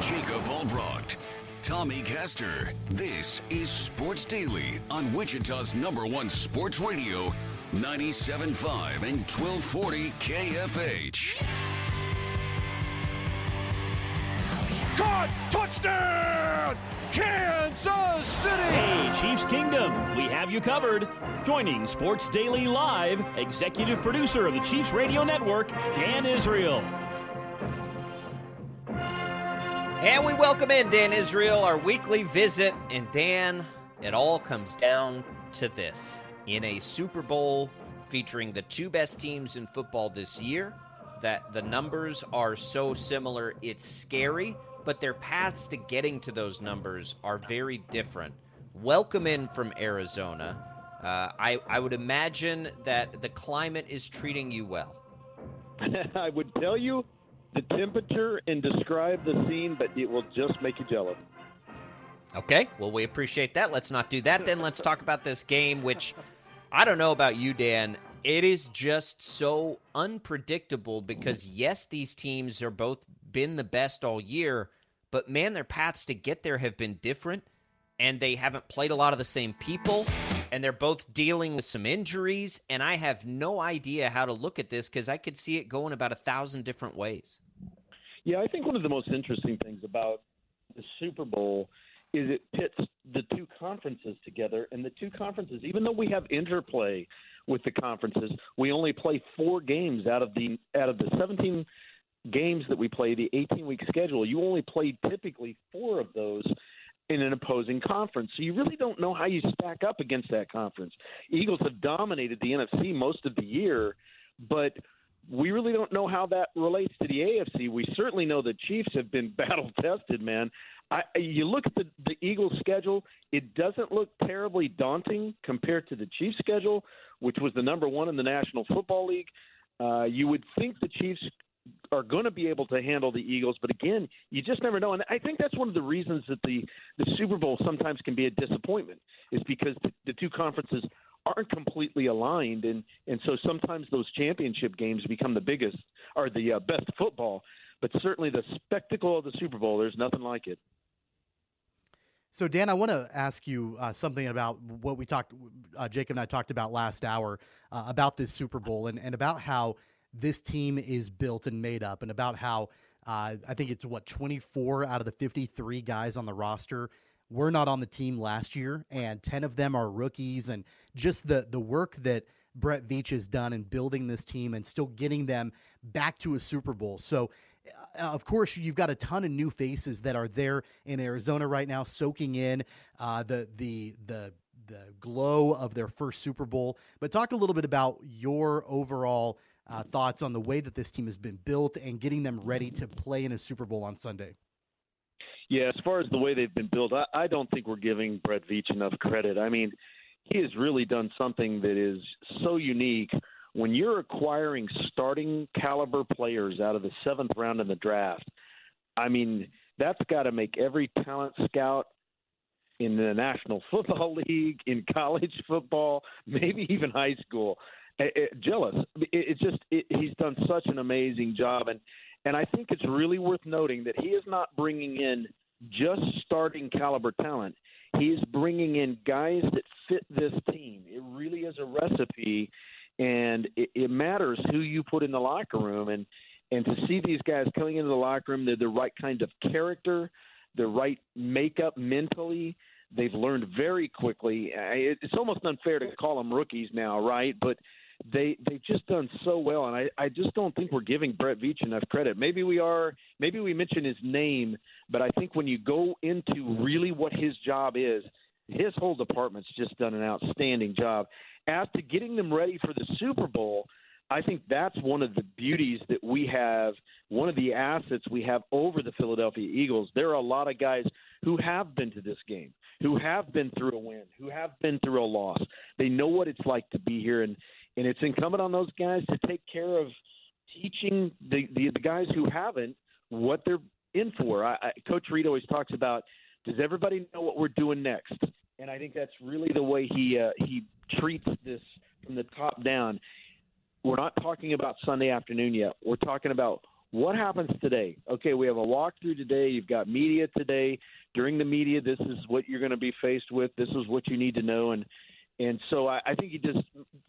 Jacob Albrocht, Tommy Castor. This is Sports Daily on Wichita's number one sports radio, 97.5 and 1240 KFH. Caught! Touchdown! Kansas City! Hey, Chiefs Kingdom, we have you covered. Joining Sports Daily Live, executive producer of the Chiefs Radio Network, Dan Israel. And we welcome in Dan Israel, our weekly visit. And Dan, it all comes down to this. In a Super Bowl featuring the two best teams in football this year, that the numbers are so similar, it's scary but their paths to getting to those numbers are very different. Welcome in from Arizona. Uh, I, I would imagine that the climate is treating you well. I would tell you the temperature and describe the scene, but it will just make you jealous. Okay, well, we appreciate that. Let's not do that. Then let's talk about this game, which I don't know about you, Dan. It is just so unpredictable because, yes, these teams are both been the best all year, but man, their paths to get there have been different, and they haven't played a lot of the same people, and they're both dealing with some injuries, and I have no idea how to look at this because I could see it going about a thousand different ways. Yeah, I think one of the most interesting things about the Super Bowl is it pits the two conferences together, and the two conferences, even though we have interplay with the conferences, we only play four games out of the out of the 17 games that we play, the 18 week schedule, you only play typically four of those in an opposing conference. So you really don't know how you stack up against that conference. Eagles have dominated the NFC most of the year, but we really don't know how that relates to the AFC. We certainly know the Chiefs have been battle tested, man. I, you look at the, the Eagles' schedule; it doesn't look terribly daunting compared to the Chiefs' schedule, which was the number one in the National Football League. Uh, you would think the Chiefs are going to be able to handle the Eagles, but again, you just never know. And I think that's one of the reasons that the the Super Bowl sometimes can be a disappointment, is because the, the two conferences aren't completely aligned, and and so sometimes those championship games become the biggest or the uh, best football. But certainly the spectacle of the Super Bowl, there's nothing like it. So, Dan, I want to ask you uh, something about what we talked, uh, Jacob and I talked about last hour uh, about this Super Bowl and, and about how this team is built and made up, and about how uh, I think it's what 24 out of the 53 guys on the roster were not on the team last year, and 10 of them are rookies, and just the the work that Brett Veach has done in building this team and still getting them back to a Super Bowl. So, uh, of course, you've got a ton of new faces that are there in Arizona right now, soaking in uh, the the the the glow of their first Super Bowl. But talk a little bit about your overall uh, thoughts on the way that this team has been built and getting them ready to play in a Super Bowl on Sunday. Yeah, as far as the way they've been built, I, I don't think we're giving Brett Veach enough credit. I mean, he has really done something that is so unique. When you're acquiring starting caliber players out of the seventh round in the draft, I mean, that's got to make every talent scout in the National Football League, in college football, maybe even high school it, jealous. It, it's just it, he's done such an amazing job, and and I think it's really worth noting that he is not bringing in just starting caliber talent. He is bringing in guys that fit this team. It really is a recipe, and it, it matters who you put in the locker room. And and to see these guys coming into the locker room, they're the right kind of character, the right makeup mentally. They've learned very quickly. It's almost unfair to call them rookies now, right? But they they've just done so well, and I I just don't think we're giving Brett Veach enough credit. Maybe we are. Maybe we mention his name, but I think when you go into really what his job is, his whole department's just done an outstanding job. As to getting them ready for the Super Bowl, I think that's one of the beauties that we have, one of the assets we have over the Philadelphia Eagles. There are a lot of guys who have been to this game, who have been through a win, who have been through a loss. They know what it's like to be here, and and it's incumbent on those guys to take care of teaching the the, the guys who haven't what they're in for. I, I, Coach Reid always talks about does everybody know what we're doing next, and I think that's really the way he uh, he treats this from the top down. We're not talking about Sunday afternoon yet. We're talking about What happens today? Okay, we have a walkthrough today. You've got media today. During the media, this is what you're going to be faced with. This is what you need to know. And and so I, I think he just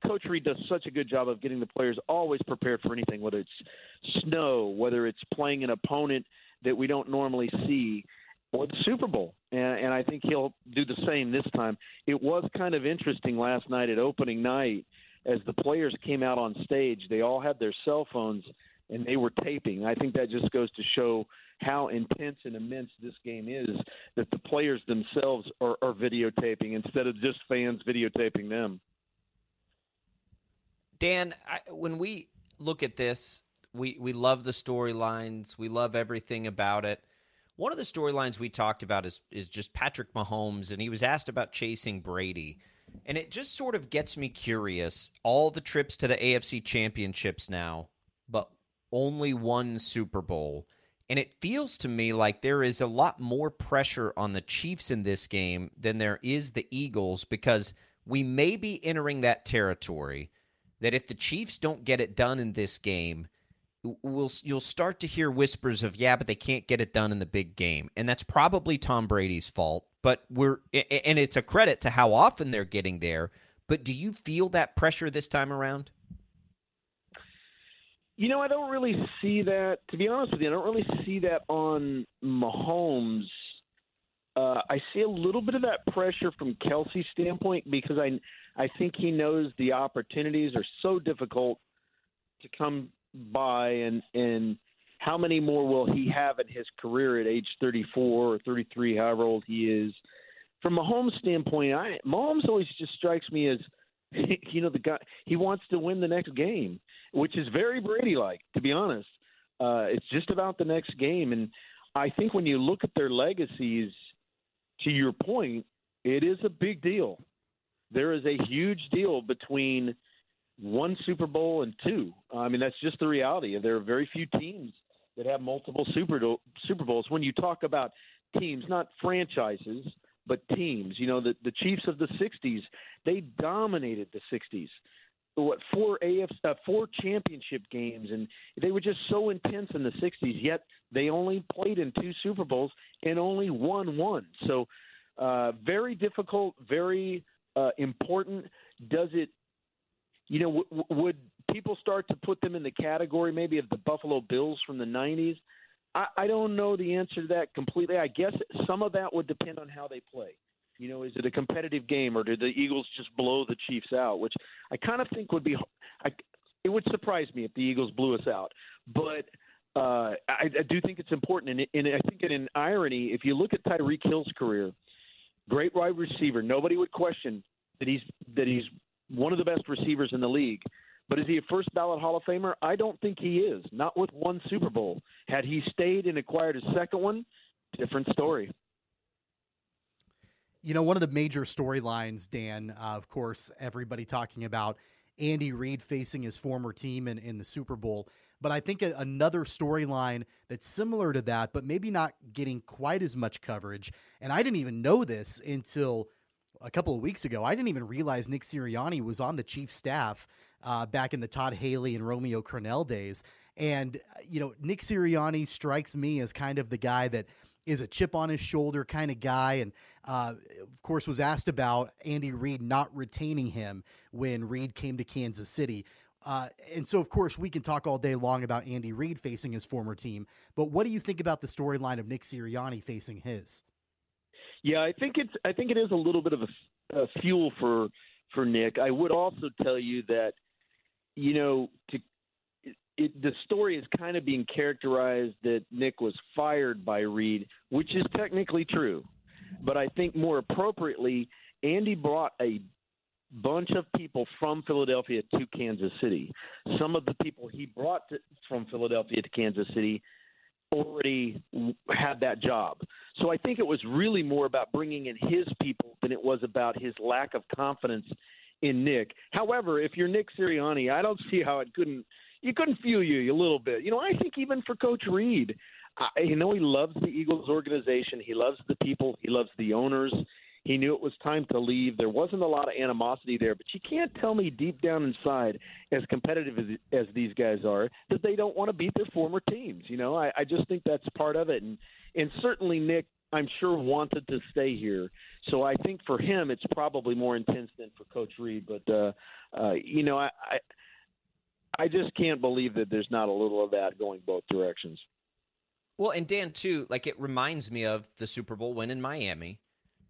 Coach Reid does such a good job of getting the players always prepared for anything, whether it's snow, whether it's playing an opponent that we don't normally see, or the Super Bowl. And, and I think he'll do the same this time. It was kind of interesting last night at opening night as the players came out on stage. They all had their cell phones and they were taping. I think that just goes to show how intense and immense this game is that the players themselves are, are videotaping instead of just fans videotaping them. Dan, I, when we look at this, we, we love the storylines. We love everything about it. One of the storylines we talked about is is just Patrick Mahomes, and he was asked about chasing Brady. And it just sort of gets me curious. All the trips to the AFC championships now, but only one Super Bowl. And it feels to me like there is a lot more pressure on the Chiefs in this game than there is the Eagles because we may be entering that territory that if the Chiefs don't get it done in this game, we'll you'll start to hear whispers of yeah, but they can't get it done in the big game. And that's probably Tom Brady's fault, but we're and it's a credit to how often they're getting there. But do you feel that pressure this time around? You know, I don't really see that. To be honest with you, I don't really see that on Mahomes. Uh, I see a little bit of that pressure from Kelce's standpoint because I, I think he knows the opportunities are so difficult to come by, and and how many more will he have in his career at age 34 or 33, however old he is. From Mahomes' standpoint, I Mahomes always just strikes me as, you know, the guy he wants to win the next game which is very Brady like, to be honest. Uh, it's just about the next game. And I think when you look at their legacies, to your point, it is a big deal. There is a huge deal between one Super Bowl and two. I mean, that's just the reality. There are very few teams that have multiple Super Super Bowls. When you talk about teams, not franchises, but teams, you know, the the Chiefs of the '60s, they dominated the '60s what four AF uh, four championship games, and they were just so intense in the '60s. Yet they only played in two Super Bowls and only won one. So uh, very difficult, very uh, important. Does it? You know, w- would people start to put them in the category maybe of the Buffalo Bills from the '90s? I, I don't know the answer to that completely. I guess some of that would depend on how they play. You know, is it a competitive game or did the Eagles just blow the Chiefs out? Which I kind of think would be. I, it would surprise me if the Eagles blew us out, but uh, I, I do think it's important. And, and I think in an irony, if you look at Tyreek Hill's career, great wide receiver, nobody would question that he's that he's one of the best receivers in the league. But is he a first ballot Hall of Famer? I don't think he is. Not with one Super Bowl. Had he stayed and acquired a second one, different story. You know, one of the major storylines, Dan, uh, of course, everybody talking about Andy Reid facing his former team in, in the Super Bowl. But I think a, another storyline that's similar to that, but maybe not getting quite as much coverage. And I didn't even know this until a couple of weeks ago. I didn't even realize Nick Sirianni was on the chief staff uh, back in the Todd Haley and Romeo Crennel days. And, you know, Nick Sirianni strikes me as kind of the guy that is a chip on his shoulder kind of guy, and uh, of course was asked about Andy Reid not retaining him when Reid came to Kansas City. Uh, and so, of course, we can talk all day long about Andy Reid facing his former team. But what do you think about the storyline of Nick Sirianni facing his? Yeah, I think it's. I think it is a little bit of a, a fuel for for Nick. I would also tell you that, you know, to it, the story is kind of being characterized that Nick was fired by Reid, which is technically true. But I think more appropriately, Andy brought a bunch of people from Philadelphia to Kansas City. Some of the people he brought to, from Philadelphia to Kansas City already had that job. So I think it was really more about bringing in his people than it was about his lack of confidence in Nick. However, if you're Nick Sirianni, I don't see how it couldn't – you couldn't feel you a little bit. You know, I think even for Coach Reid, I, you know, he loves the Eagles organization. He loves the people. He loves the owners. He knew it was time to leave. There wasn't a lot of animosity there, but you can't tell me deep down inside, as competitive as, as these guys are, that they don't want to beat their former teams. You know, I, I just think that's part of it. And and certainly Nick, I'm sure wanted to stay here. So I think for him, it's probably more intense than for Coach Reid. But uh, uh, you know, I, I I just can't believe that there's not a little of that going both directions. Well, and Dan too, like it reminds me of the Super Bowl win in Miami.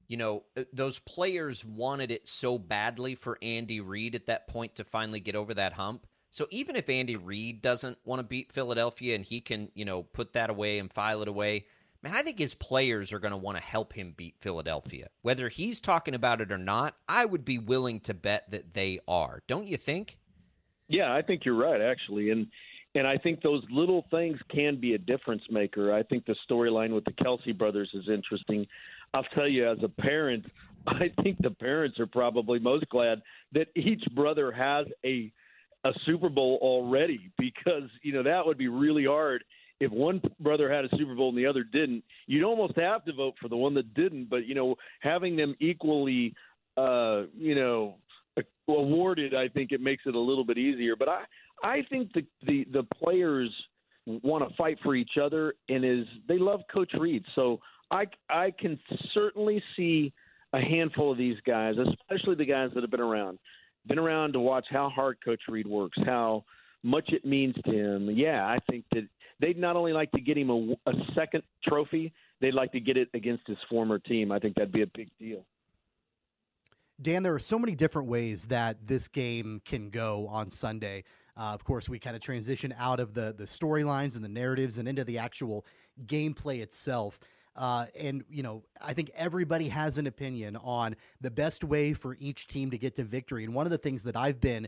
You know, uh, those players wanted it so badly for Andy Reid at that point to finally get over that hump. So even if Andy Reid doesn't want to beat Philadelphia and he can, you know, put that away and file it away, man, I think his players are going to want to help him beat Philadelphia. Whether he's talking about it or not, I would be willing to bet that they are. Don't you think? Yeah, I think you're right, actually, and and I think those little things can be a difference maker. I think the storyline with the Kelce brothers is interesting. I'll tell you, as a parent, I think the parents are probably most glad that each brother has a a Super Bowl already because you know that would be really hard if one brother had a Super Bowl and the other didn't. You'd almost have to vote for the one that didn't, but you know having them equally, uh, you know, awarded, I think it makes it a little bit easier. But I, I think the the, the players want to fight for each other, and is they love Coach Reid. So I I can certainly see a handful of these guys, especially the guys that have been around, been around to watch how hard Coach Reid works, how much it means to him. Yeah, I think that they'd not only like to get him a, a second trophy, they'd like to get it against his former team. I think that'd be a big deal. Dan, there are so many different ways that this game can go on Sunday. Uh, of course, we kind of transition out of the the storylines and the narratives and into the actual gameplay itself. Uh, and you know, I think everybody has an opinion on the best way for each team to get to victory. And one of the things that I've been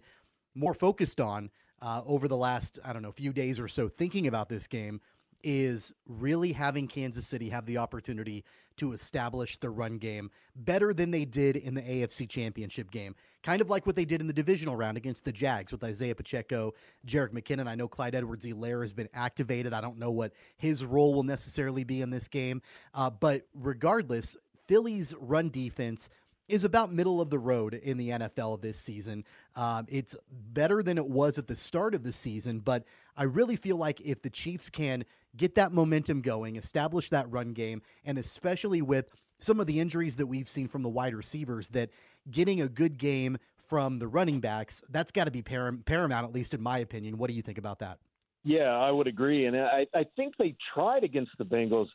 more focused on uh, over the last I don't know few days or so, thinking about this game, is really having Kansas City have the opportunity to establish the run game better than they did in the AFC Championship game. Kind of like what they did in the divisional round against the Jags with Isaiah Pacheco, Jerick McKinnon. I know Clyde Edwards Helaire has been activated. I don't know what his role will necessarily be in this game. Uh, but regardless, Philly's run defense is about middle of the road in the NFL this season. Um, it's better than it was at the start of the season, but I really feel like if the Chiefs can get that momentum going, establish that run game, and especially with some of the injuries that we've seen from the wide receivers, that getting a good game from the running backs, that's got to be paramount, at least in my opinion. What do you think about that? Yeah, I would agree. And I, I think they tried against the Bengals.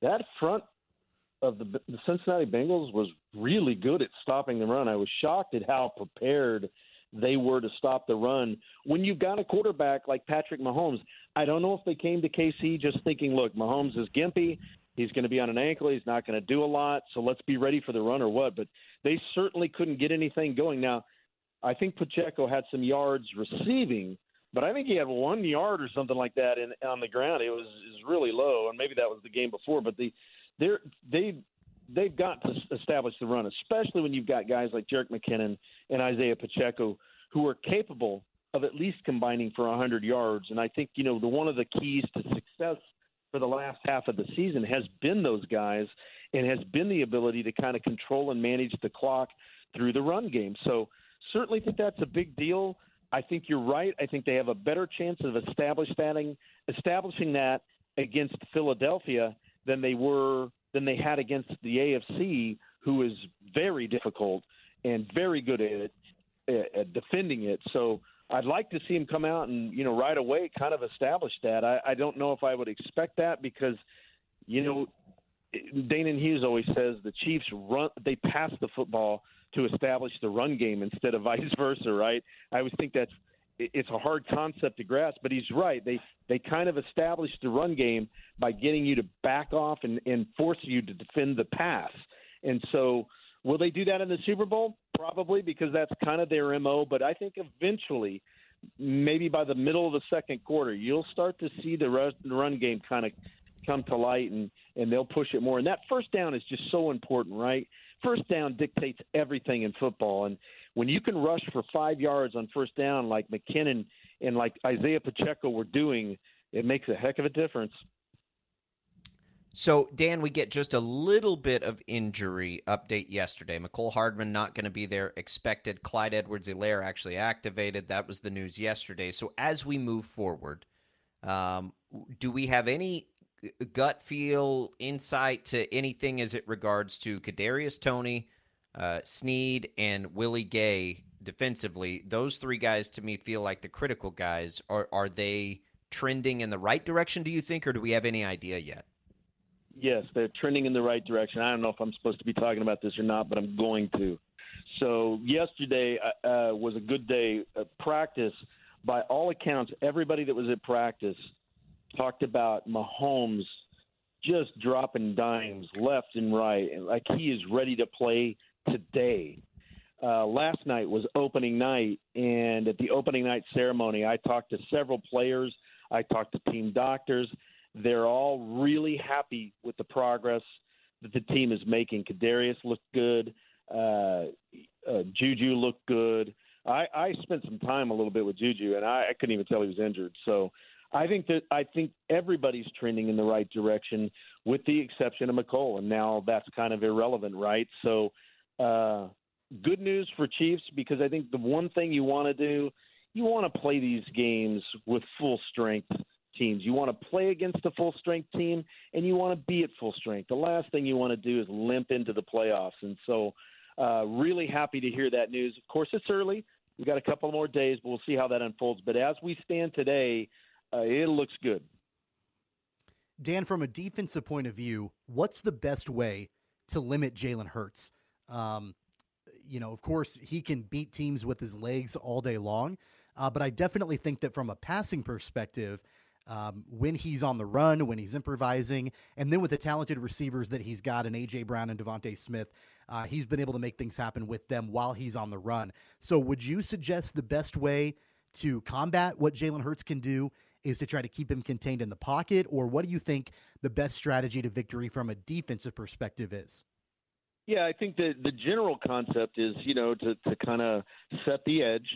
That front of the, the Cincinnati Bengals was really good at stopping the run. I was shocked at how prepared they were to stop the run. When you've got a quarterback like Patrick Mahomes, I don't know if they came to KC just thinking, look, Mahomes is gimpy. He's going to be on an ankle. He's not going to do a lot. So let's be ready for the run or what. But they certainly couldn't get anything going. Now, I think Pacheco had some yards receiving, but I think he had one yard or something like that in on the ground. It was, it was really low, and maybe that was the game before. But the they're they they've got to establish the run, especially when you've got guys like Jerick McKinnon and Isaiah Pacheco who are capable of at least combining for 100 yards. And I think, you know, the one of the keys to success for the last half of the season has been those guys and has been the ability to kind of control and manage the clock through the run game. So certainly think that's a big deal. I think you're right. I think they have a better chance of establishing establishing that against Philadelphia than they were than they had against the AFC, who is very difficult and very good at, it, eh, at defending it. So I'd like to see him come out and you know right away kind of establish that. I, I don't know if I would expect that because you know Danan Hughes always says the Chiefs run they pass the football to establish the run game instead of vice versa, right? I always think that's it's a hard concept to grasp, but he's right. They they kind of established the run game by getting you to back off and, and force you to defend the pass. And so Will they do that in the Super Bowl? Probably because that's kind of their MO. But I think eventually, maybe by the middle of the second quarter, you'll start to see the run game kind of come to light and, and they'll push it more. And that first down is just so important, right? First down dictates everything in football. And when you can rush for five yards on first down, like McKinnon and like Isaiah Pacheco were doing, it makes a heck of a difference. So, Dan, we get just a little bit of injury update yesterday. Mecole Hardman not going to be there. Expected Clyde Edwards-Helaire actually activated. That was the news yesterday. So, as we move forward, um, do we have any gut feel, insight to anything as it regards to Kadarius Toney, uh, Sneed, and Willie Gay defensively? Those three guys to me feel like the critical guys. Are are they trending in the right direction? Do you think, or do we have any idea yet? Yes, they're trending in the right direction. I don't know if I'm supposed to be talking about this or not, but I'm going to. So yesterday uh, uh was a good day of practice. By all accounts, everybody that was at practice talked about Mahomes just dropping dimes left and right, like he is ready to play today. Uh, last night was opening night, and at the opening night ceremony, I talked to several players. I talked to team doctors. They're all really happy with the progress that the team is making. Kadarius looked good. Uh, uh, Juju looked good. I, I spent some time a little bit with Juju, and I, I couldn't even tell he was injured. So I think that I think everybody's trending in the right direction, with the exception of Mecole, and now that's kind of irrelevant, right? So, uh, good news for Chiefs because I think the one thing you want to do, you want to play these games with full strength teams. You want to play against a full strength team, and you want to be at full strength. The last thing you want to do is limp into the playoffs, and so. Uh, really happy to hear that news. Of course, it's early. We've got a couple more days, but we'll see how that unfolds. But as we stand today, uh, it looks good. Dan, from a defensive point of view, what's the best way to limit Jalen Hurts? Um, you know, of course, he can beat teams with his legs all day long, uh, but I definitely think that from a passing perspective, um, when he's on the run, when he's improvising, and then with the talented receivers that he's got in A.J. Brown and DeVonta Smith, uh, he's been able to make things happen with them while he's on the run. So, would you suggest the best way to combat what Jalen Hurts can do is to try to keep him contained in the pocket, or what do you think the best strategy to victory from a defensive perspective is? Yeah, I think that the general concept is, you know, to, to kind of set the edge,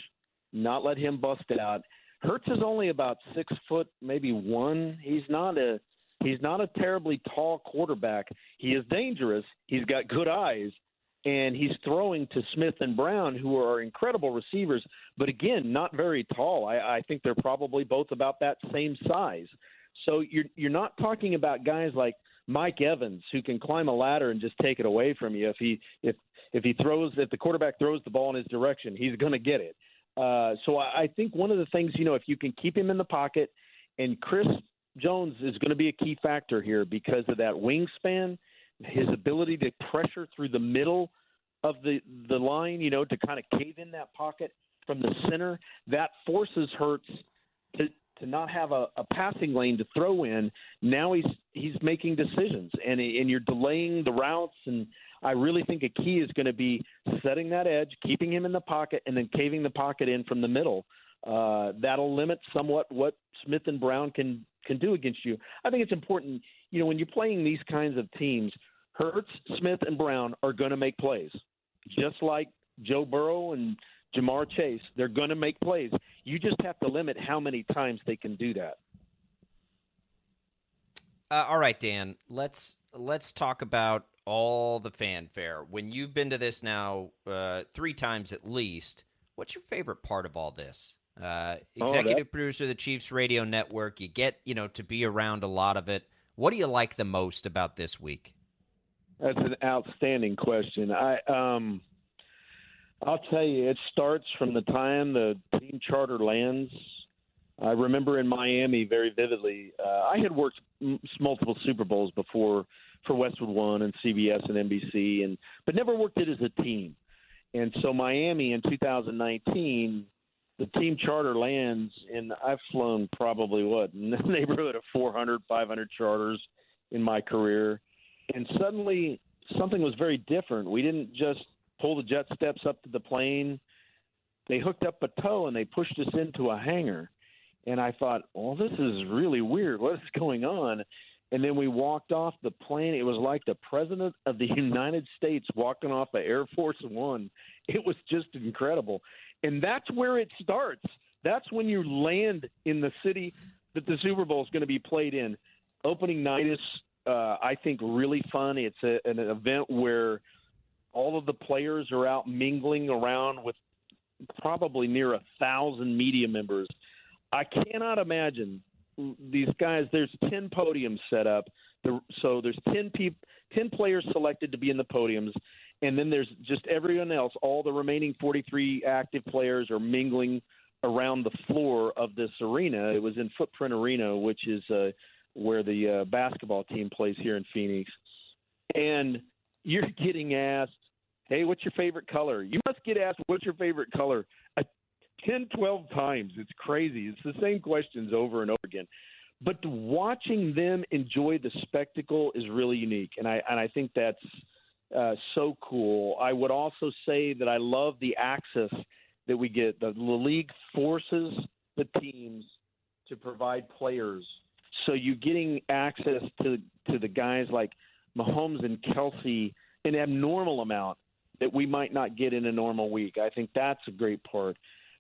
not let him bust it out. Hurts is only about six foot, maybe one. He's not a he's not a terribly tall quarterback. He is dangerous. He's got good eyes, and he's throwing to Smith and Brown, who are incredible receivers, but again, not very tall. I, I think they're probably both about that same size. So you're you're not talking about guys like Mike Evans who can climb a ladder and just take it away from you if he if if he throws if the quarterback throws the ball in his direction, he's going to get it. Uh, so I, I think one of the things you know if you can keep him in the pocket, and Chris Jones is going to be a key factor here because of that wingspan his ability to pressure through the middle of the the line, you know, to kind of cave in that pocket from the center, that forces Hurts to to not have a, a passing lane to throw in. Now he's he's making decisions, and and you're delaying the routes. And I really think a key is going to be setting that edge, keeping him in the pocket, and then caving the pocket in from the middle. Uh, that'll limit somewhat what Smith and Brown can can do against you. I think it's important, you know, when you're playing these kinds of teams, Hurts, Smith, and Brown are going to make plays, just like Joe Burrow and Ja'Marr Chase. They're going to make plays. You just have to limit how many times they can do that. Uh, all right, Dan. Let's let's talk about all the fanfare. When you've been to this now uh, three times at least, what's your favorite part of all this? Uh, oh, executive oh, producer of the Chiefs Radio Network. You get you know to be around a lot of it. What do you like the most about this week? That's an outstanding question. I um, I'll tell you, it starts from the time the team charter lands. I remember in Miami very vividly. Uh, I had worked m- multiple Super Bowls before for Westwood One and CBS and NBC, and but never worked it as a team. And so Miami in 2019, the team charter lands, and I've flown probably what in the neighborhood of 400, 500 charters in my career and suddenly something was very different. We didn't just pull the jet steps up to the plane. They hooked up a tow and they pushed us into a hangar. And I thought, well, this is really weird. What is going on? And then we walked off the plane. It was like the president of the United States walking off of Air Force One. It was just incredible. And that's where it starts. That's when you land in the city that the Super Bowl is going to be played in. Opening night is uh, I think, really fun. It's a, an event where all of the players are out mingling around with probably near a thousand media members. I cannot imagine these guys. There's ten podiums set up, so there's ten people, ten players selected to be in the podiums, and then there's just everyone else. All the remaining 43 active players are mingling around the floor of this arena. It was in Footprint Arena, which is uh, where the uh, basketball team plays here in Phoenix, and you're getting asked, "Hey, what's your favorite color?" You must get asked, "What's your favorite color?" Uh, 10, 12 times. It's crazy. It's the same questions over and over again. But watching them enjoy the spectacle is really unique, and I and I think that's uh, so cool. I would also say that I love the access that we get. The, the league forces the teams to provide players, so you're getting access to to the guys like Mahomes and Kelce an abnormal amount that we might not get in a normal week. I think that's a great part,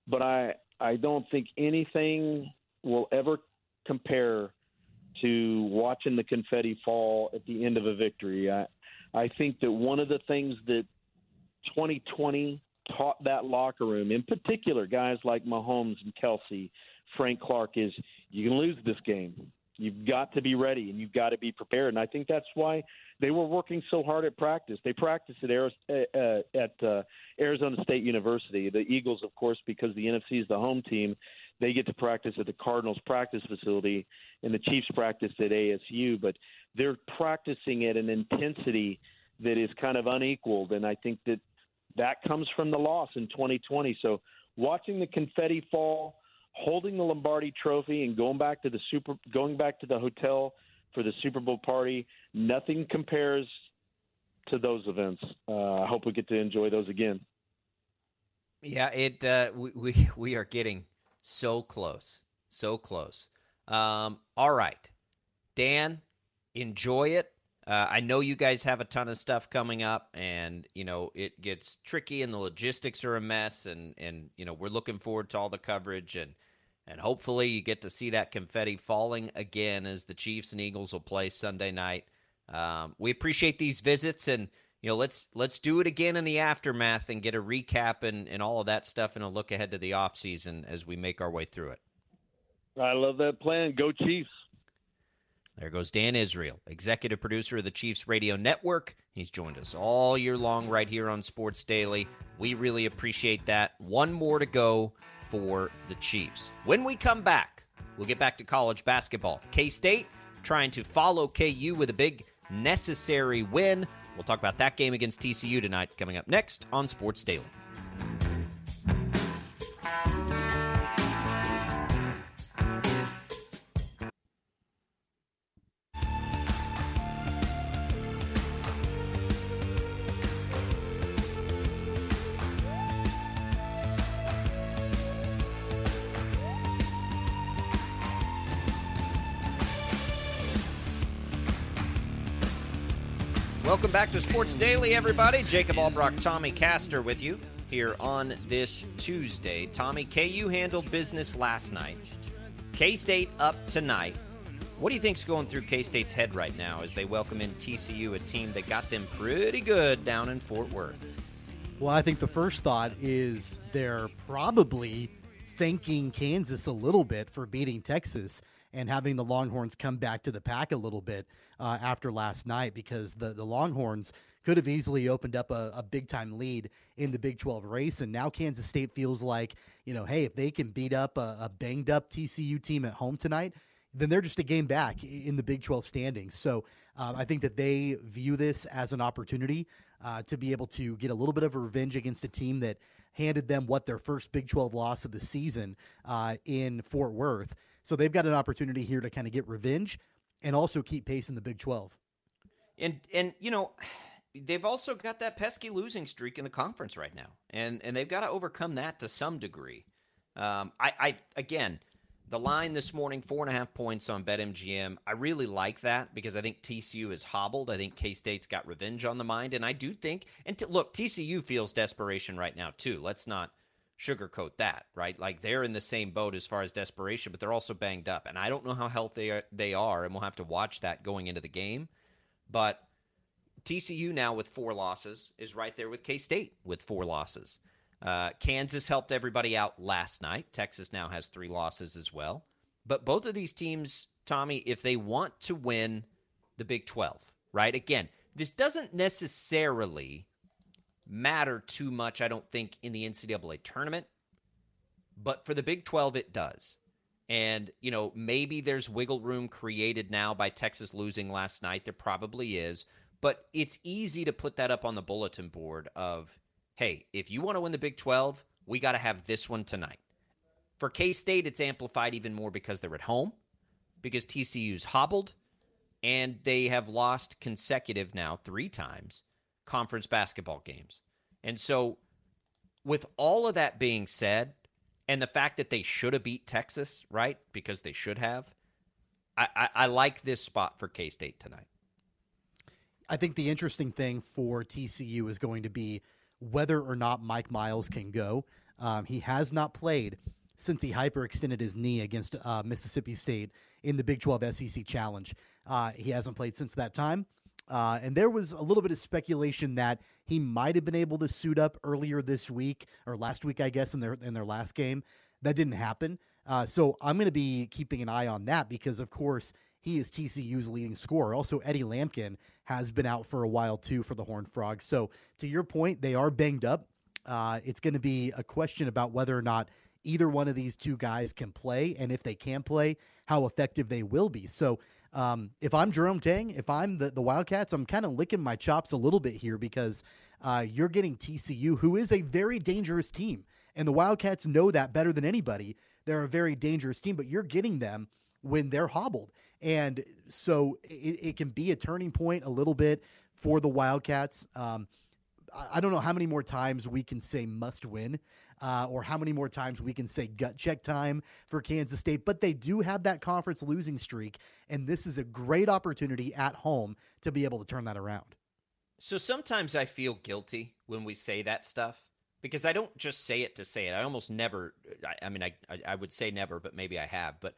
but I I don't think anything will ever compare to watching the confetti fall at the end of a victory. I I think that one of the things that 2020 taught that locker room, in particular guys like Mahomes and Kelce, Frank Clark, is you can lose this game. You've got to be ready and you've got to be prepared. And I think that's why they were working so hard at practice. They practiced at, uh, at uh, Arizona State University. The Eagles, of course, because the NFC is the home team, they get to practice at the Cardinals practice facility, and the Chiefs practice at ASU. But they're practicing at an intensity that is kind of unequaled, and I think that that comes from the loss in 2020. So watching the confetti fall, holding the Lombardi Trophy, and going back to the super, going back to the hotel for the Super Bowl party, nothing compares to those events. Uh, I hope we get to enjoy those again. Yeah, it uh, we, we we are getting so close, so close. Um, all right, Dan, enjoy it. Uh, I know you guys have a ton of stuff coming up, and you know it gets tricky, and the logistics are a mess, and and you know we're looking forward to all the coverage, and and hopefully you get to see that confetti falling again as the Chiefs and Eagles will play Sunday night. Um, we appreciate these visits, and you know let's let's do it again in the aftermath and get a recap and and all of that stuff, and a look ahead to the off season as we make our way through it. I love that plan. Go Chiefs. There goes Dan Israel, executive producer of the Chiefs Radio Network. He's joined us all year long right here on Sports Daily. We really appreciate that. One more to go for the Chiefs. When we come back, we'll get back to college basketball. K State trying to follow KU with a big necessary win. We'll talk about that game against TCU tonight coming up next on Sports Daily. Welcome back to Sports Daily, everybody. Jacob Albrock, Tommy Castor with you here on this Tuesday. Tommy, KU handled business last night. K State up tonight. What do you think's going through K State's head right now as they welcome in TCU, a team that got them pretty good down in Fort Worth? Well, I think the first thought is they're probably thanking Kansas a little bit for beating Texas and having the Longhorns come back to the pack a little bit uh, after last night because the, the Longhorns could have easily opened up a, a big time lead in the Big 12 race. And now Kansas State feels like, you know, hey, if they can beat up a, a banged up TCU team at home tonight, then they're just a game back in the Big 12 standings. So uh, I think that they view this as an opportunity uh, to be able to get a little bit of revenge against a team that handed them what their first Big 12 loss of the season uh, in Fort Worth. So they've got an opportunity here to kind of get revenge and also keep pace in the Big 12. And and you know, they've also got that pesky losing streak in the conference right now, and and they've got to overcome that to some degree. Um, I, I again, the line this morning four and a half points on BetMGM. I really like that because I think TCU is hobbled. I think K State's got revenge on the mind, and I do think. And t- look, TCU feels desperation right now too. Let's not sugarcoat that, right? Like they're in the same boat as far as desperation, but they're also banged up. And I don't know how healthy they are, and we'll have to watch that going into the game. But TCU now with four losses is right there with K State with four losses. Uh, Kansas helped everybody out last night. Texas now has three losses as well. But both of these teams, Tommy, if they want to win the Big 12, right? Again, this doesn't necessarily matter too much, I don't think, in the NCAA tournament. But for the Big 12, it does. And, you know, maybe there's wiggle room created now by Texas losing last night. There probably is. But it's easy to put that up on the bulletin board of, hey, if you want to win the Big 12, we got to have this one tonight. For K State, it's amplified even more because they're at home, because TCU's hobbled, and they have lost consecutive now three times conference basketball games. And so, with all of that being said, and the fact that they should have beat Texas, right? Because they should have, I, I, I like this spot for K State tonight. I think the interesting thing for TCU is going to be whether or not Mike Miles can go. Um, he has not played since he hyperextended his knee against uh, Mississippi State in the Big 12 SEC Challenge. Uh, he hasn't played since that time. Uh, and there was a little bit of speculation that he might have been able to suit up earlier this week or last week, I guess, in their in their last game. That didn't happen. Uh, so I'm going to be keeping an eye on that because, of course, he is TCU's leading scorer. Also, Eddie Lampkin has been out for a while too for the Horned Frogs. So to your point, they are banged up. Uh, it's going to be a question about whether or not either one of these two guys can play, and if they can play, how effective they will be. So um, if I'm Jerome Tang, if I'm the, the Wildcats, I'm kind of licking my chops a little bit here because uh, you're getting TCU, who is a very dangerous team. And the Wildcats know that better than anybody. They're a very dangerous team, but you're getting them when they're hobbled. And so it, it can be a turning point a little bit for the Wildcats. Um, I don't know how many more times we can say must win uh, or how many more times we can say gut check time for Kansas State, but they do have that conference losing streak, and this is a great opportunity at home to be able to turn that around. So sometimes I feel guilty when we say that stuff because I don't just say it to say it. I almost never, I, I mean, I, I would say never, but maybe I have, but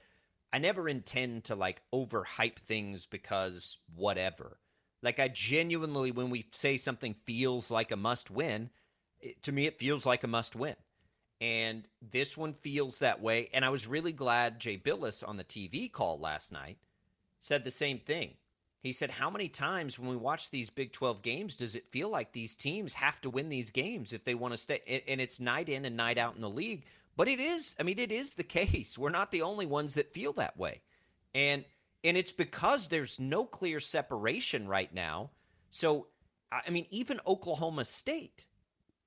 I never intend to like overhype things because whatever. Like I genuinely, when we say something feels like a must win, it, to me, it feels like a must win. And this one feels that way. And I was really glad Jay Bilas on the TV call last night said the same thing. He said, How many times when we watch these Big 12 games does it feel like these teams have to win these games if they want to stay? And it's night in and night out in the league. But it is, I mean, it is the case. We're not the only ones that feel that way. And and it's because there's no clear separation right now. So I mean, even Oklahoma State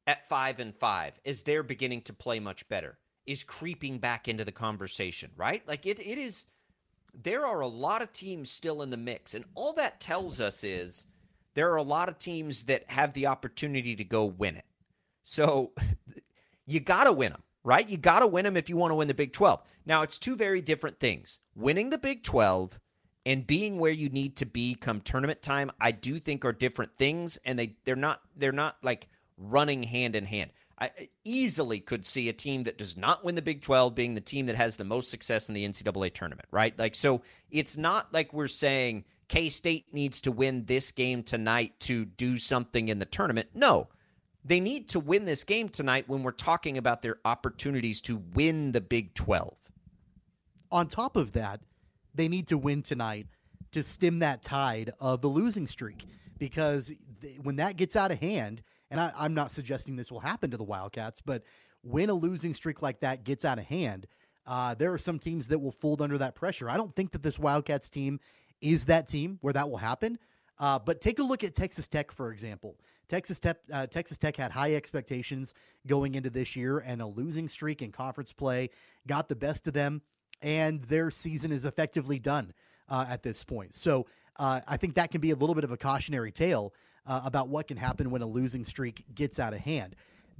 at five and five as they're beginning to play much better is creeping back into the conversation, right? Like it, it is. There are a lot of teams still in the mix, and all that tells us is there are a lot of teams that have the opportunity to go win it. So you got to win them, right? You got to win them if you want to win the Big 12. Now, it's two very different things. Winning the Big 12 and being where you need to be come tournament time, I do think are different things and they they're not they're not like running hand in hand. I easily could see a team that does not win the Big 12 being the team that has the most success in the NCAA tournament, right? Like, so it's not like we're saying K State needs to win this game tonight to do something in the tournament. No, they need to win this game tonight when we're talking about their opportunities to win the Big 12. On top of that, they need to win tonight to stem that tide of the losing streak because when that gets out of hand, and I, I'm not suggesting this will happen to the Wildcats, but when a losing streak like that gets out of hand, uh, there are some teams that will fold under that pressure. I don't think that this Wildcats team is that team where that will happen. Uh, but take a look at Texas Tech, for example. Texas Tech, uh, Texas Tech had high expectations going into this year, and a losing streak in conference play got the best of them, and their season is effectively done uh, at this point. So uh, I think that can be a little bit of a cautionary tale uh, about what can happen when a losing streak gets out of hand.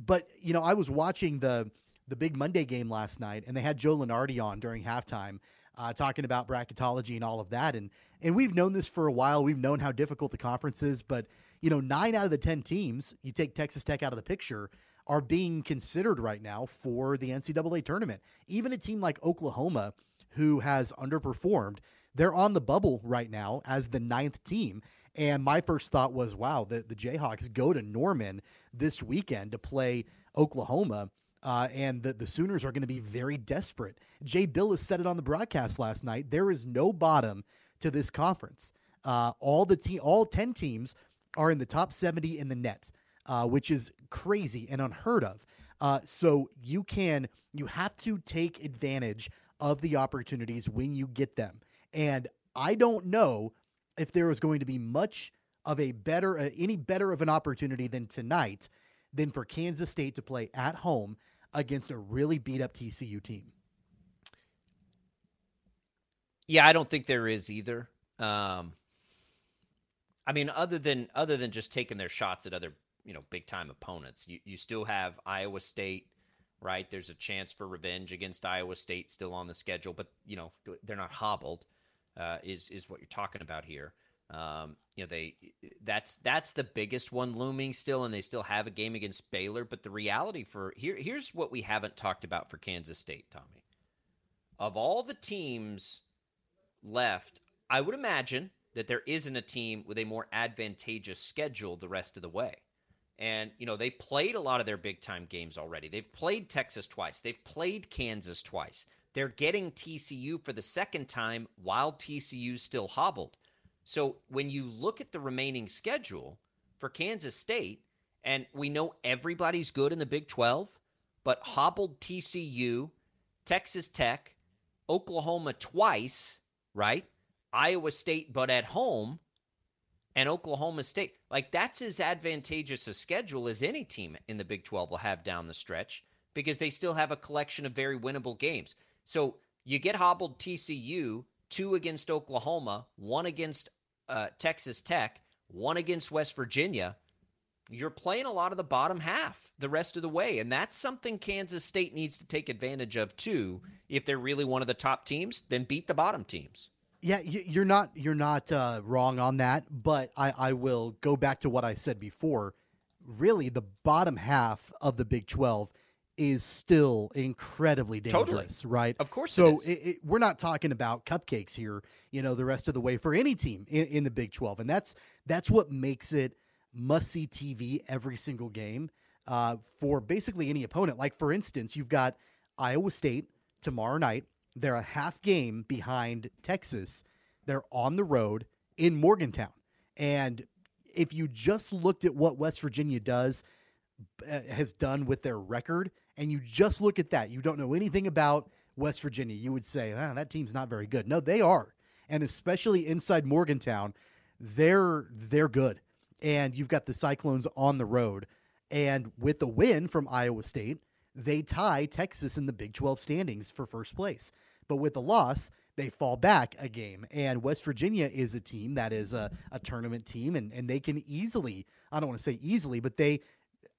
But you know, I was watching the the big Monday game last night, and they had Joe Lunardi on during halftime. Uh, talking about bracketology and all of that, and and we've known this for a while. We've known how difficult the conference is, but you know, nine out of the ten teams, you take Texas Tech out of the picture, are being considered right now for the NCAA tournament. Even a team like Oklahoma, who has underperformed, they're on the bubble right now as the ninth team. And my first thought was, wow, the, the Jayhawks go to Norman this weekend to play Oklahoma. Uh, and the, the Sooners are going to be very desperate. Jay Bilas said it on the broadcast last night. There is no bottom to this conference. Uh, all the te- all ten teams are in the top seventy in the net, uh, which is crazy and unheard of. Uh, so you can you have to take advantage of the opportunities when you get them. And I don't know if there is going to be much of a better uh, any better of an opportunity than tonight than for Kansas State to play at home against a really beat up TCU team. Yeah, I don't think there is either. Um, I mean, other than other than just taking their shots at other you know big time opponents, you you still have Iowa State, right? There's a chance for revenge against Iowa State still on the schedule, but you know they're not hobbled. Uh, is is what you're talking about here? Um, you know they that's that's the biggest one looming still, and they still have a game against Baylor. But the reality for here here's what we haven't talked about for Kansas State, Tommy. Of all the teams left, I would imagine that there isn't a team with a more advantageous schedule the rest of the way. And, you know, they played a lot of their big time games already. They've played Texas twice, they've played Kansas twice. They're getting TCU for the second time while TCU's still hobbled. So when you look at the remaining schedule for Kansas State, and we know everybody's good in the Big 12, but hobbled TCU, Texas Tech, Oklahoma twice, right? Iowa State, but at home, and Oklahoma State. Like, that's as advantageous a schedule as any team in the Big 12 will have down the stretch because they still have a collection of very winnable games. So you get hobbled TCU, two against Oklahoma, one against uh, Texas Tech, one against West Virginia. You're playing a lot of the bottom half the rest of the way. And that's something Kansas State needs to take advantage of too. If they're really one of the top teams, then beat the bottom teams. Yeah, you're not you're not uh, wrong on that, but I, I will go back to what I said before. Really, the bottom half of the Big Twelve is still incredibly dangerous, totally. right? Of course. So it it, we're not talking about cupcakes here, you know, the rest of the way for any team in, in the Big Twelve, and that's that's what makes it must see TV every single game uh, for basically any opponent. Like for instance, you've got Iowa State tomorrow night they're a half game behind Texas. They're on the road in Morgantown. And if you just looked at what West Virginia does, uh, has done with their record, and you just look at that, you don't know anything about West Virginia, you would say, ah, that team's not very good. No, they are. And especially inside Morgantown, they're they're good. And you've got the Cyclones on the road. And with the win from Iowa State, they tie Texas in the Big 12 standings for first place. But with the loss, they fall back a game. And West Virginia is a team that is a, a tournament team, and, and they can easily, I don't want to say easily, but they,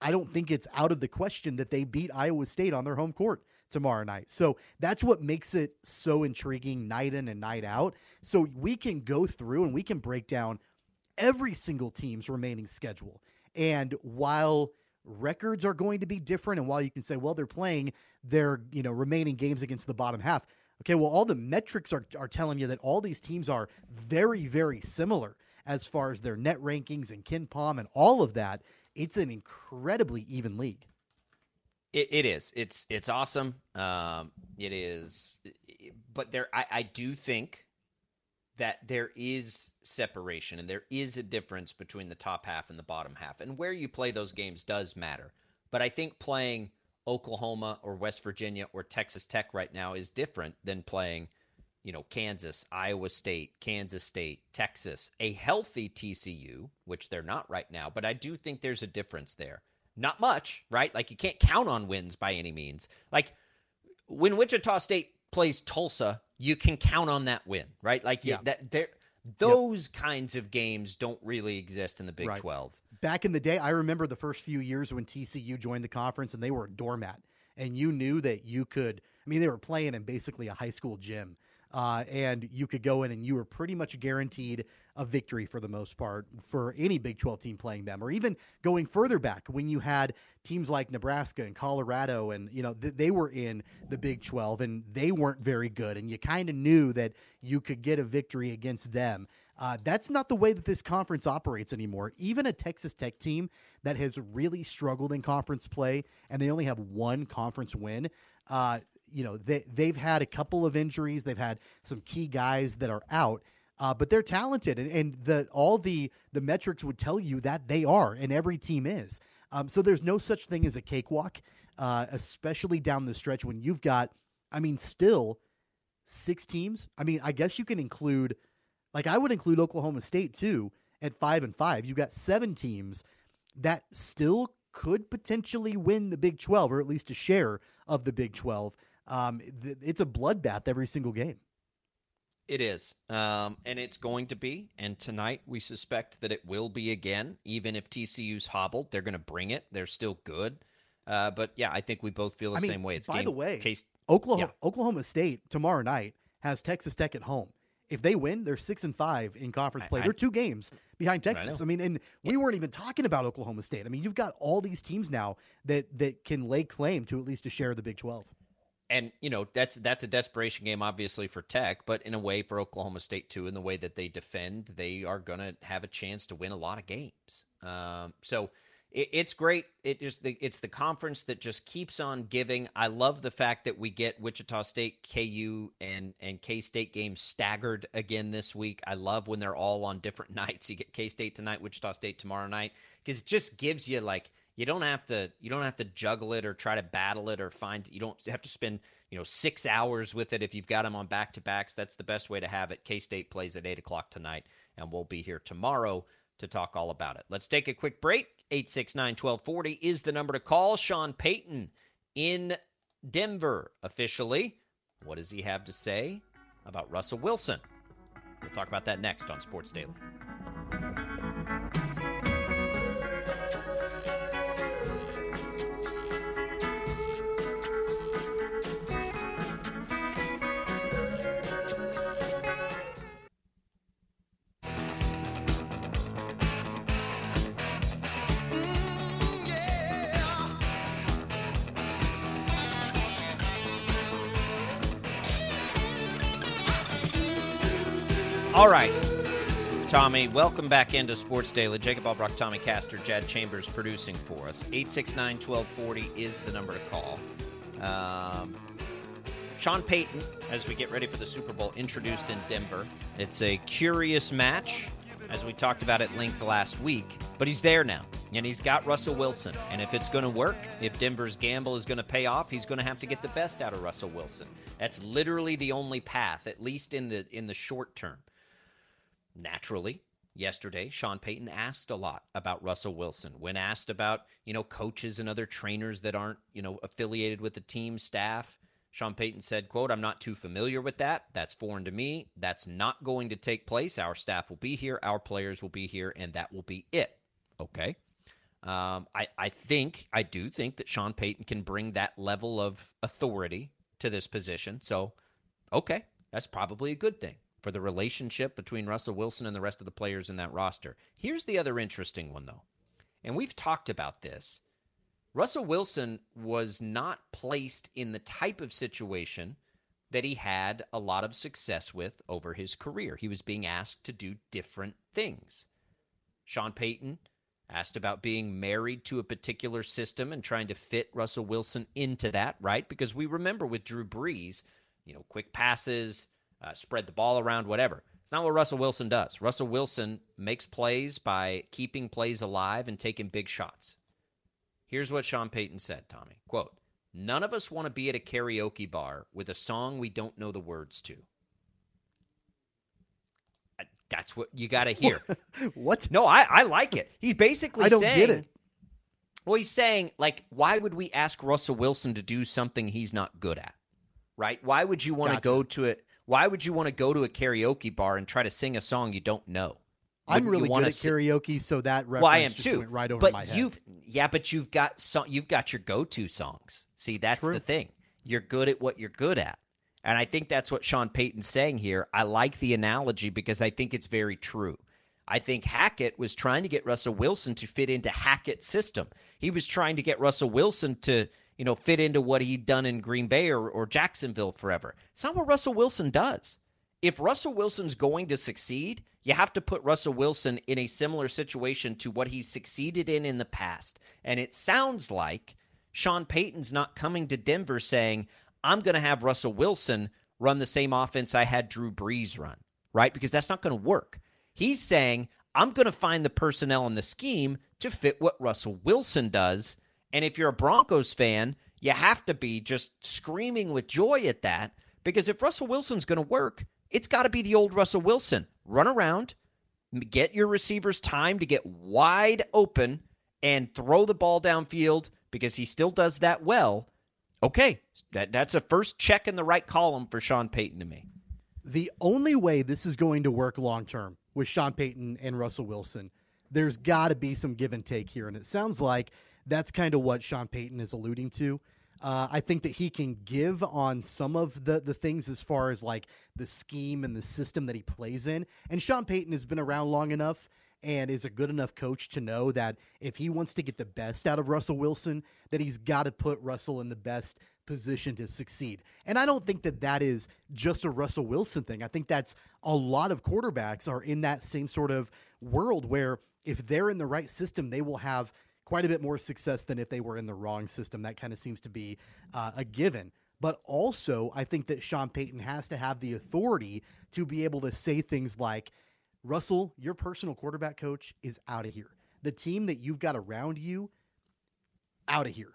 I don't think it's out of the question that they beat Iowa State on their home court tomorrow night. So that's what makes it so intriguing night in and night out. So we can go through and we can break down every single team's remaining schedule. And while records are going to be different and while you can say well they're playing their you know remaining games against the bottom half Okay, well, all the metrics are, are telling you that all these teams are very, very similar as far as their net rankings and KenPom and all of that. It's an incredibly even league. it, it is. It's it's awesome. Um, it is, but there, I, I do think that there is separation and there is a difference between the top half and the bottom half, and where you play those games does matter. But I think playing Oklahoma or West Virginia or Texas Tech right now is different than playing, you know, Kansas, Iowa State, Kansas State, Texas, a healthy TCU, which they're not right now, but I do think there's a difference there. Not much, right? Like you can't count on wins by any means. Like when Wichita State plays Tulsa, you can count on that win, right? Like yeah. that there those yep. kinds of games don't really exist in the Big right. 12 back in the day, I remember the first few years when TCU joined the conference and they were a doormat, and you knew that you could. I mean, they were playing in basically a high school gym uh, and you could go in and you were pretty much guaranteed a victory for the most part for any Big 12 team playing them, or even going further back when you had teams like Nebraska and Colorado, and you know th- they were in the Big 12 and they weren't very good, and you kind of knew that you could get a victory against them. Uh, that's not the way that this conference operates anymore. Even a Texas Tech team that has really struggled in conference play and they only have one conference win. Uh, you know they they've had a couple of injuries. They've had some key guys that are out. Uh, but they're talented, and, and the all the the metrics would tell you that they are, and every team is. Um, so there's no such thing as a cakewalk, uh, especially down the stretch when you've got, I mean, still six teams. I mean, I guess you can include, like I would include Oklahoma State too at five and five. You got seven teams that still could potentially win the Big Twelve, or at least a share of the Big Twelve. Um, th- it's a bloodbath every single game. It is. Um, and it's going to be. And tonight we suspect that it will be again. Even if TCU's hobbled, they're going to bring it. They're still good. Uh, but yeah, I think we both feel the I mean, same way. It's by game, the way, case, Oklahoma Yeah. Oklahoma State tomorrow night has Texas Tech at home. If they win, they're six and five in conference play. I- they're two games behind Texas. know. I, mean, and we weren't even talking about Oklahoma State. I mean, you've got all these teams now that that can lay claim to at least a share of the Big Twelve. and you know that's that's a desperation game, obviously for Tech, but in a way for Oklahoma State too. In the way that they defend, they are going to have a chance to win a lot of games. Um, so it, it's great. It just the, it's the conference that just keeps on giving. I love the fact that we get Wichita State, KU, and and K State games staggered again this week. I love when they're all on different nights. You get K State tonight, Wichita State tomorrow night, because it just gives you like you don't have to you don't have to juggle it or try to battle it or find you don't have to spend you know six hours with it if you've got them on back to backs that's the best way to have it k-state plays at 8 o'clock tonight and we'll be here tomorrow to talk all about it let's take a quick break 869-1240 is the number to call. Sean payton in denver officially. What does he have to say about russell wilson? We'll talk about that next on sports daily All right. Tommy, welcome back into Sports Daily. Jacob Albrock, Tommy Castor, Jad Chambers producing for us. 869 1240 is the number to call. Um, Sean Payton, as we get ready for the Super Bowl, introduced in Denver. It's a curious match, as we talked about at length last week, but he's there now, and he's got Russell Wilson. And if it's going to work, if Denver's gamble is going to pay off, he's going to have to get the best out of Russell Wilson. That's literally the only path, at least in the in the short term. Naturally, yesterday, Sean Payton asked a lot about Russell Wilson. When asked about, you know, coaches and other trainers that aren't, you know, affiliated with the team staff, Sean Payton said, quote, I'm not too familiar with that. That's foreign to me. That's not going to take place. Our staff will be here, our players will be here, and that will be it. Okay. Um, I, I think, I do think that Sean Payton can bring that level of authority to this position. So, okay, that's probably a good thing for the relationship between Russell Wilson and the rest of the players in that roster. Here's the other interesting one, though, and we've talked about this. Russell Wilson was not placed in the type of situation that he had a lot of success with over his career. He was being asked to do different things. Sean Payton asked about being married to a particular system and trying to fit Russell Wilson into that, right? Because we remember with Drew Brees, you know, quick passes, uh, spread the ball around, whatever. It's not what Russell Wilson does. Russell Wilson makes plays by keeping plays alive and taking big shots. Here's what Sean Payton said, Tommy. Quote, None of us want to be at a karaoke bar with a song we don't know the words to. Uh, That's what you got to hear. what? No, I, I like it. He's basically I don't saying, get it. Well, he's saying, like, why would we ask Russell Wilson to do something he's not good at? Right? Why would you want to go to it? Why would you want to go to a karaoke bar and try to sing a song you don't know? I'm Wouldn't you really good at si- karaoke, so that reference well, I am just too. went right over but my head. you've yeah, but you've got so, you've got your go-to songs. See, that's True. the thing. You're good at what you're good at. And I think that's what Sean Payton's saying here. I like the analogy because I think it's very true. I think Hackett was trying to get Russell Wilson to fit into Hackett's system. He was trying to get Russell Wilson to, you know, fit into what he'd done in Green Bay or, or Jacksonville forever. It's not what Russell Wilson does. If Russell Wilson's going to succeed, you have to put Russell Wilson in a similar situation to what he's succeeded in in the past. And it sounds like Sean Payton's not coming to Denver saying, I'm going to have Russell Wilson run the same offense I had Drew Brees run, right? Because that's not going to work. He's saying, I'm going to find the personnel and the scheme to fit what Russell Wilson does. And if you're a Broncos fan, you have to be just screaming with joy at that because if Russell Wilson's going to work, it's got to be the old Russell Wilson. Run around, get your receivers time to get wide open and throw the ball downfield because he still does that well Okay, that that's a first check in the right column for Sean Payton to me. The only way this is going to work long term with Sean Payton and Russell Wilson, there's got to be some give and take here, and it sounds like that's kind of what Sean Payton is alluding to. Uh, I think that he can give on some of the the things as far as like the scheme and the system that he plays in. And Sean Payton has been around long enough and is a good enough coach to know that if he wants to get the best out of Russell Wilson, that he's got to put Russell in the best position to succeed. And I don't think that that is just a Russell Wilson thing. I think that's a lot of quarterbacks are in that same sort of world where if they're in the right system, they will have quite a bit more success than if they were in the wrong system. That kind of seems to be uh, a given. But also, I think that Sean Payton has to have the authority to be able to say things like, Russell, your personal quarterback coach is out of here. The team that you've got around you, out of here.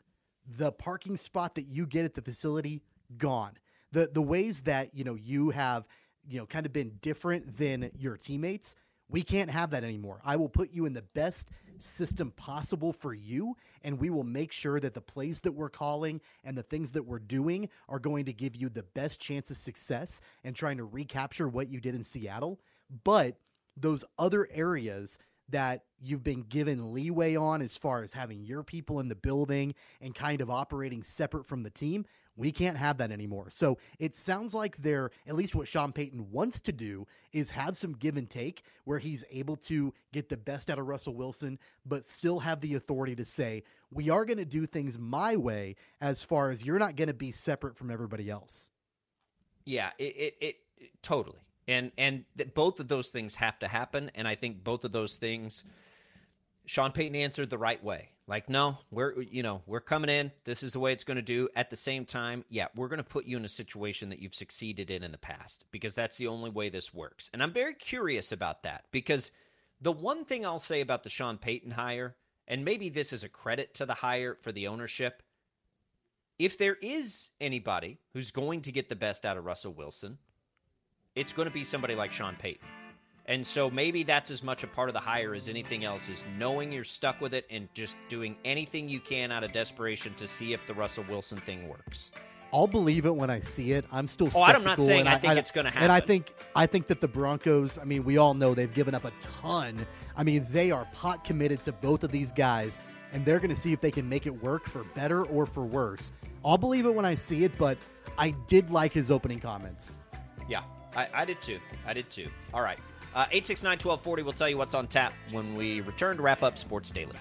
The parking spot that you get at the facility, gone. The the ways that you know you have you know kind of been different than your teammates, we can't have that anymore. I will put you in the best system possible for you, and we will make sure that the plays that we're calling and the things that we're doing are going to give you the best chance of success and trying to recapture what you did in Seattle. But those other areas that you've been given leeway on as far as having your people in the building and kind of operating separate from the team, we can't have that anymore. So it sounds like they're, at least what Sean Payton wants to do, is have some give and take where he's able to get the best out of Russell Wilson, but still have the authority to say, we are going to do things my way as far as you're not going to be separate from everybody else. Yeah, it, it, it, totally and and th- both of those things have to happen and i think both of those things sean payton answered the right way like no we're you know we're coming in. This is the way it's going to do. At the same time yeah we're going to put you in a situation that you've succeeded in in the past because that's the only way this works. And i'm very curious about that because the one thing i'll say about the sean payton hire and maybe this is a credit to the hire for the ownership if there is anybody who's going to get the best out of russell wilson it's going to be somebody like Sean Payton. And so maybe that's as much a part of the hire as anything else is knowing you're stuck with it and just doing anything you can out of desperation to see if the Russell Wilson thing works. I'll believe it when I see it. I'm still. Oh, I'm not saying I, I, think I, it's going to happen. And I think I think that the Broncos. I mean, we all know they've given up a ton. I mean, they are pot committed to both of these guys, and they're going to see if they can make it work for better or for worse. I'll believe it when I see it, but I did like his opening comments. Yeah, I, I did too. I did too. All right. Uh, 869 1240 will tell you what's on tap when we return to wrap up Sports Daily.